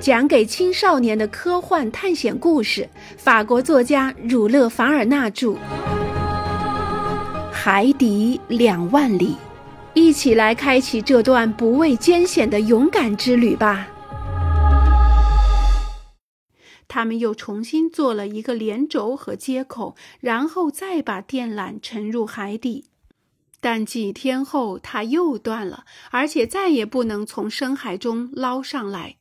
讲给青少年的科幻探险故事，法国作家儒勒·凡尔纳著，《海底两万里》，一起来开启这段不畏艰险的勇敢之旅吧。他们又重新做了一个连轴和接口，然后再把电缆沉入海底。但几天后，它又断了，而且再也不能从深海中捞上来。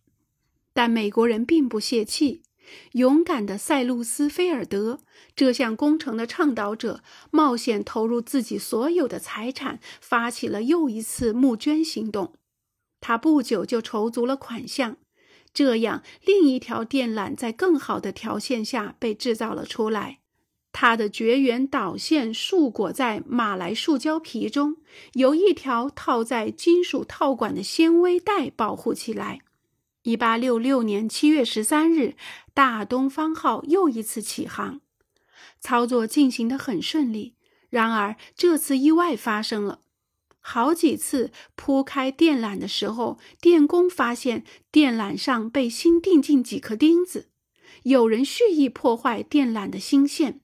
但美国人并不泄气，勇敢的塞路斯·菲尔德这项工程的倡导者，冒险投入自己所有的财产，发起了又一次募捐行动。他不久就筹足了款项，这样另一条电缆在更好的条件下被制造了出来。它的绝缘导线束裹在马来树胶皮中，由一条套在金属套管的纤维带保护起来。一八六六年七月十三日，大东方号又一次起航，操作进行得很顺利。然而，这次意外发生了。好几次铺开电缆的时候，电工发现电缆上被新钉进几颗钉子，有人蓄意破坏电缆的芯线。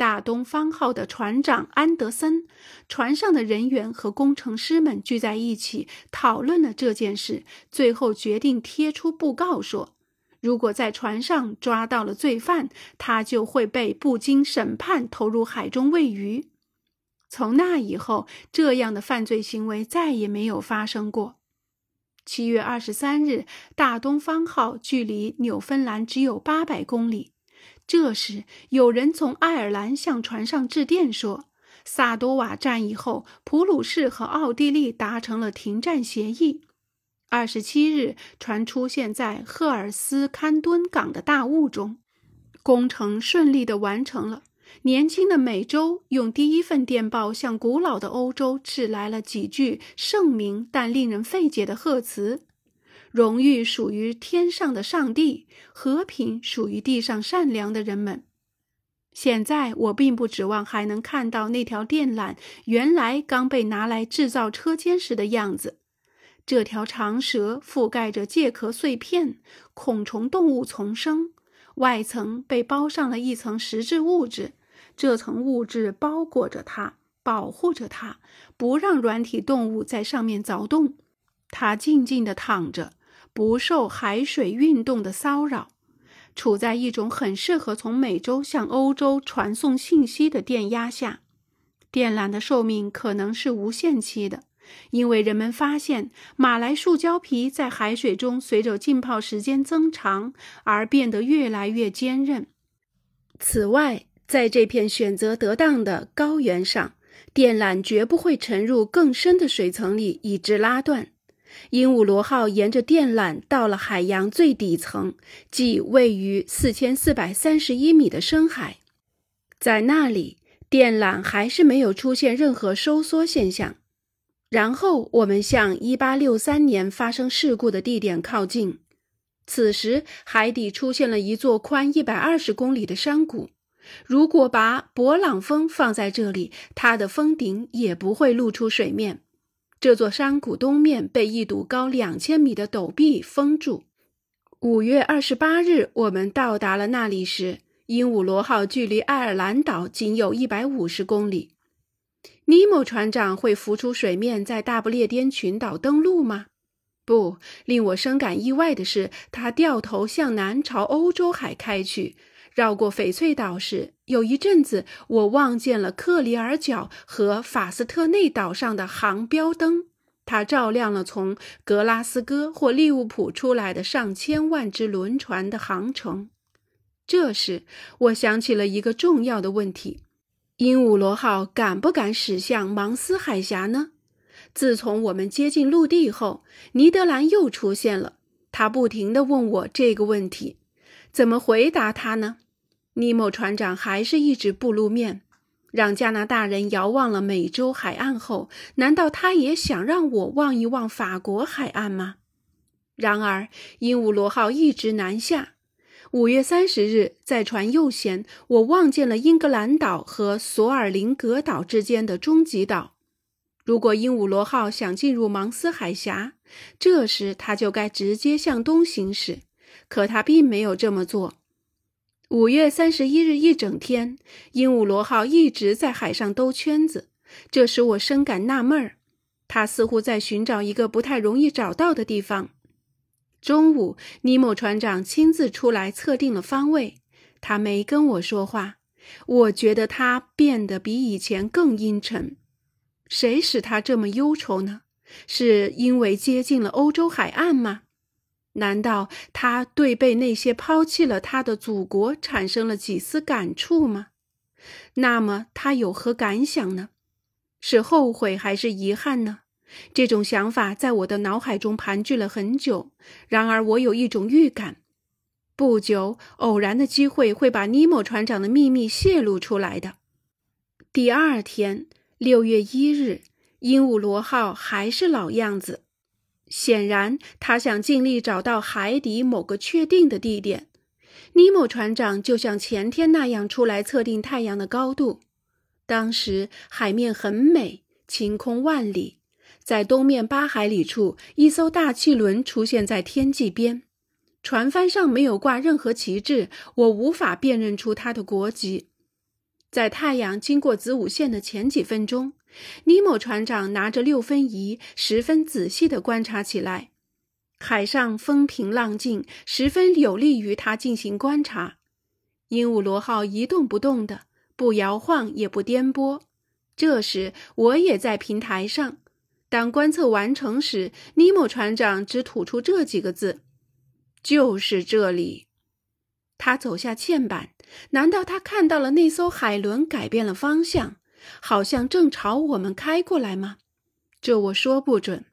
大东方号的船长安德森，船上的人员和工程师们聚在一起讨论了这件事，最后决定贴出布告说，如果在船上抓到了罪犯，他就会被不经审判投入海中喂鱼。从那以后，这样的犯罪行为再也没有发生过。七月二十三日，大东方号距离纽芬兰只有八百公里。这时，有人从爱尔兰向船上致电说，萨多瓦战役后，普鲁士和奥地利达成了停战协议。二十七日，船出现在赫尔斯堪敦港的大雾中，工程顺利地完成了。年轻的美洲用第一份电报向古老的欧洲致来了几句盛名但令人费解的贺词。荣誉属于天上的上帝，和平属于地上善良的人们。现在我并不指望还能看到那条电缆原来刚被拿来制造车间时的样子。这条长蛇覆盖着介壳碎片，孔虫动物丛生，外层被包上了一层实质物质，这层物质包裹着它，保护着它，不让软体动物在上面凿洞。它静静地躺着。不受海水运动的骚扰，处在一种很适合从美洲向欧洲传送信息的电压下。电缆的寿命可能是无限期的，因为人们发现马来树胶皮在海水中随着浸泡时间增长而变得越来越坚韧。此外，在这片选择得当的高原上，电缆绝不会沉入更深的水层里以致拉断。鹦鹉螺号沿着电缆到了海洋最底层，即位于四千四百三十一米的深海。在那里，电缆还是没有出现任何收缩现象。然后，我们向一八六三年发生事故的地点靠近。此时，海底出现了一座宽一百二十公里的山谷。如果把勃朗峰放在这里，它的峰顶也不会露出水面。这座山谷东面被一堵高两千米的陡壁封住。五月二十八日，我们到达了那里时，鹦鹉螺号距离爱尔兰岛仅有一百五十公里。尼莫船长会浮出水面，在大不列颠群岛登陆吗？不，令我深感意外的是，他掉头向南朝欧洲海开去。绕过翡翠岛时，有一阵子我望见了克里尔角和法斯特内岛上的航标灯，它照亮了从格拉斯哥或利物浦出来的上千万只轮船的航程。这时，我想起了一个重要的问题：鹦鹉螺号敢不敢驶向芒斯海峡呢？自从我们接近陆地后，尼德兰又出现了，他不停地问我这个问题。怎么回答他呢？尼莫船长还是一直不露面。让加拿大人遥望了美洲海岸后，难道他也想让我望一望法国海岸吗？然而，鹦鹉螺号一直南下。五月三十日，在船右舷，我望见了英格兰岛和索尔林格岛之间的终极岛。如果鹦鹉螺号想进入芒斯海峡，这时它就该直接向东行驶。可他并没有这么做。五月三十一日一整天，鹦鹉螺号一直在海上兜圈子，这使我深感纳闷儿。他似乎在寻找一个不太容易找到的地方。中午，尼莫船长亲自出来测定了方位。他没跟我说话，我觉得他变得比以前更阴沉。谁使他这么忧愁呢？是因为接近了欧洲海岸吗？难道他对被那些抛弃了他的祖国产生了几丝感触吗？那么他有何感想呢？是后悔还是遗憾呢？这种想法在我的脑海中盘踞了很久。然而，我有一种预感，不久偶然的机会会把尼莫船长的秘密泄露出来的。第二天，六月一日，鹦鹉螺号还是老样子。显然，他想尽力找到海底某个确定的地点。尼莫船长就像前天那样出来测定太阳的高度。当时海面很美，晴空万里。在东面八海里处，一艘大汽轮出现在天际边，船帆上没有挂任何旗帜，我无法辨认出它的国籍。在太阳经过子午线的前几分钟。尼莫船长拿着六分仪，十分仔细地观察起来。海上风平浪静，十分有利于他进行观察。鹦鹉螺号一动不动的，不摇晃也不颠簸。这时，我也在平台上。当观测完成时，尼莫船长只吐出这几个字：“就是这里。”他走下嵌板，难道他看到了那艘海轮改变了方向？好像正朝我们开过来吗？这我说不准。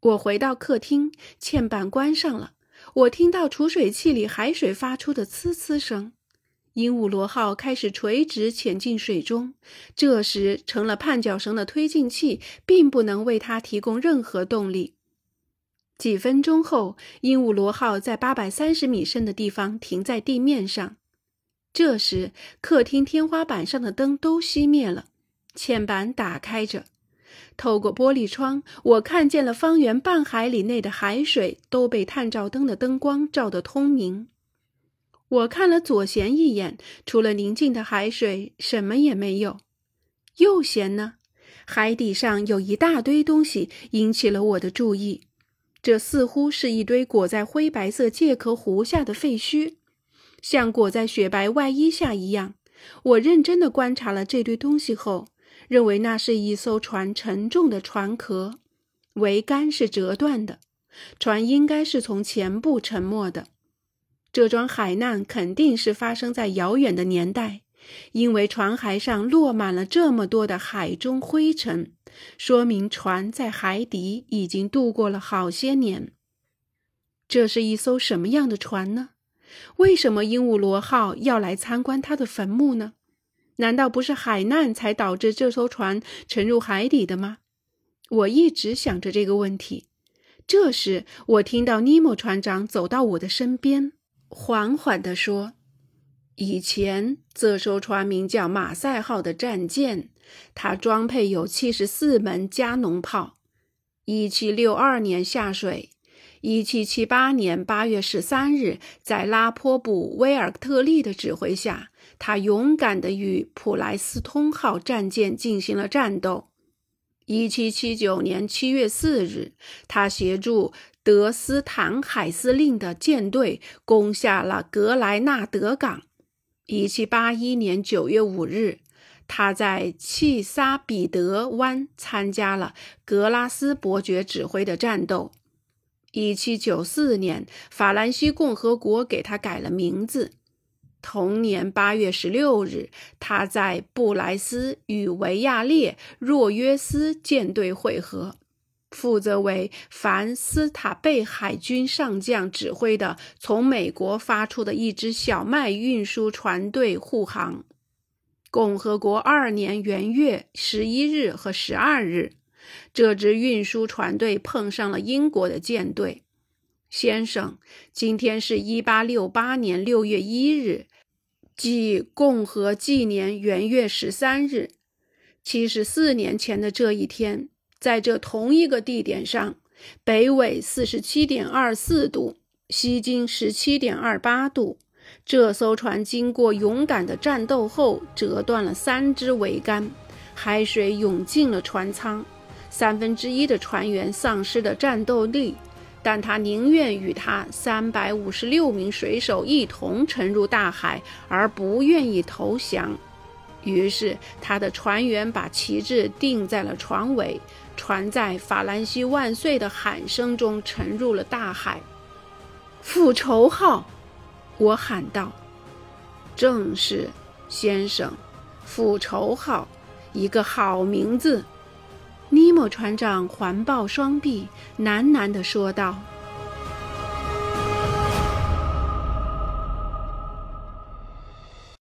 我回到客厅，嵌板关上了。我听到储水器里海水发出的呲呲声。鹦鹉螺号开始垂直潜进水中，这时成了绊脚绳的推进器并不能为它提供任何动力。几分钟后，鹦鹉螺号在八百三十米深的地方停在地面上。这时，客厅天花板上的灯都熄灭了，嵌板打开着。透过玻璃窗，我看见了方圆半海里内的海水都被探照灯的灯光照得通明。我看了左舷一眼，除了宁静的海水，什么也没有。右舷呢？海底上有一大堆东西引起了我的注意，这似乎是一堆裹在灰白色介壳糊下的废墟。像裹在雪白外衣下一样，我认真地观察了这堆东西后，认为那是一艘船沉重的船壳，桅杆是折断的，船应该是从前部沉没的。这桩海难肯定是发生在遥远的年代，因为船骸上落满了这么多的海中灰尘，说明船在海底已经度过了好些年。这是一艘什么样的船呢？为什么鹦鹉螺号要来参观他的坟墓呢？难道不是海难才导致这艘船沉入海底的吗？我一直想着这个问题。这时，我听到尼莫船长走到我的身边，缓缓地说：“以前这艘船名叫马赛号的战舰，它装配有七十四门加农炮。一七六二年下水。”一七七八年八月十三日，在拉坡布威尔特利的指挥下，他勇敢地与普莱斯通号战舰进行了战斗。一七七九年七月四日，他协助德斯坦海司令的舰队攻下了格莱纳德港。一七八一年九月五日，他在契萨彼得湾参加了格拉斯伯爵指挥的战斗。一七九四年，法兰西共和国给他改了名字。同年八月十六日，他在布莱斯与维亚列若约斯舰队会合，负责为凡斯塔贝海军上将指挥的从美国发出的一支小麦运输船队护航。共和国二年元月十一日和十二日。这支运输船队碰上了英国的舰队。先生，今天是一八六八年六月一日，即共和纪年元月十三日。七十四年前的这一天，在这同一个地点上，北纬四十七点二四度，西经十七点二八度。这艘船经过勇敢的战斗后，折断了三支桅杆，海水涌进了船舱，三分之一的船员丧失了战斗力。但他宁愿与他三百五十六名水手一同沉入大海，而不愿意投降。于是，他的船员把旗帜钉在了船尾，船在“法兰西万岁”的喊声中沉入了大海。复仇号。我喊道：“正是，先生，复仇号，一个好名字。”尼莫船长环抱双臂，喃喃地说道。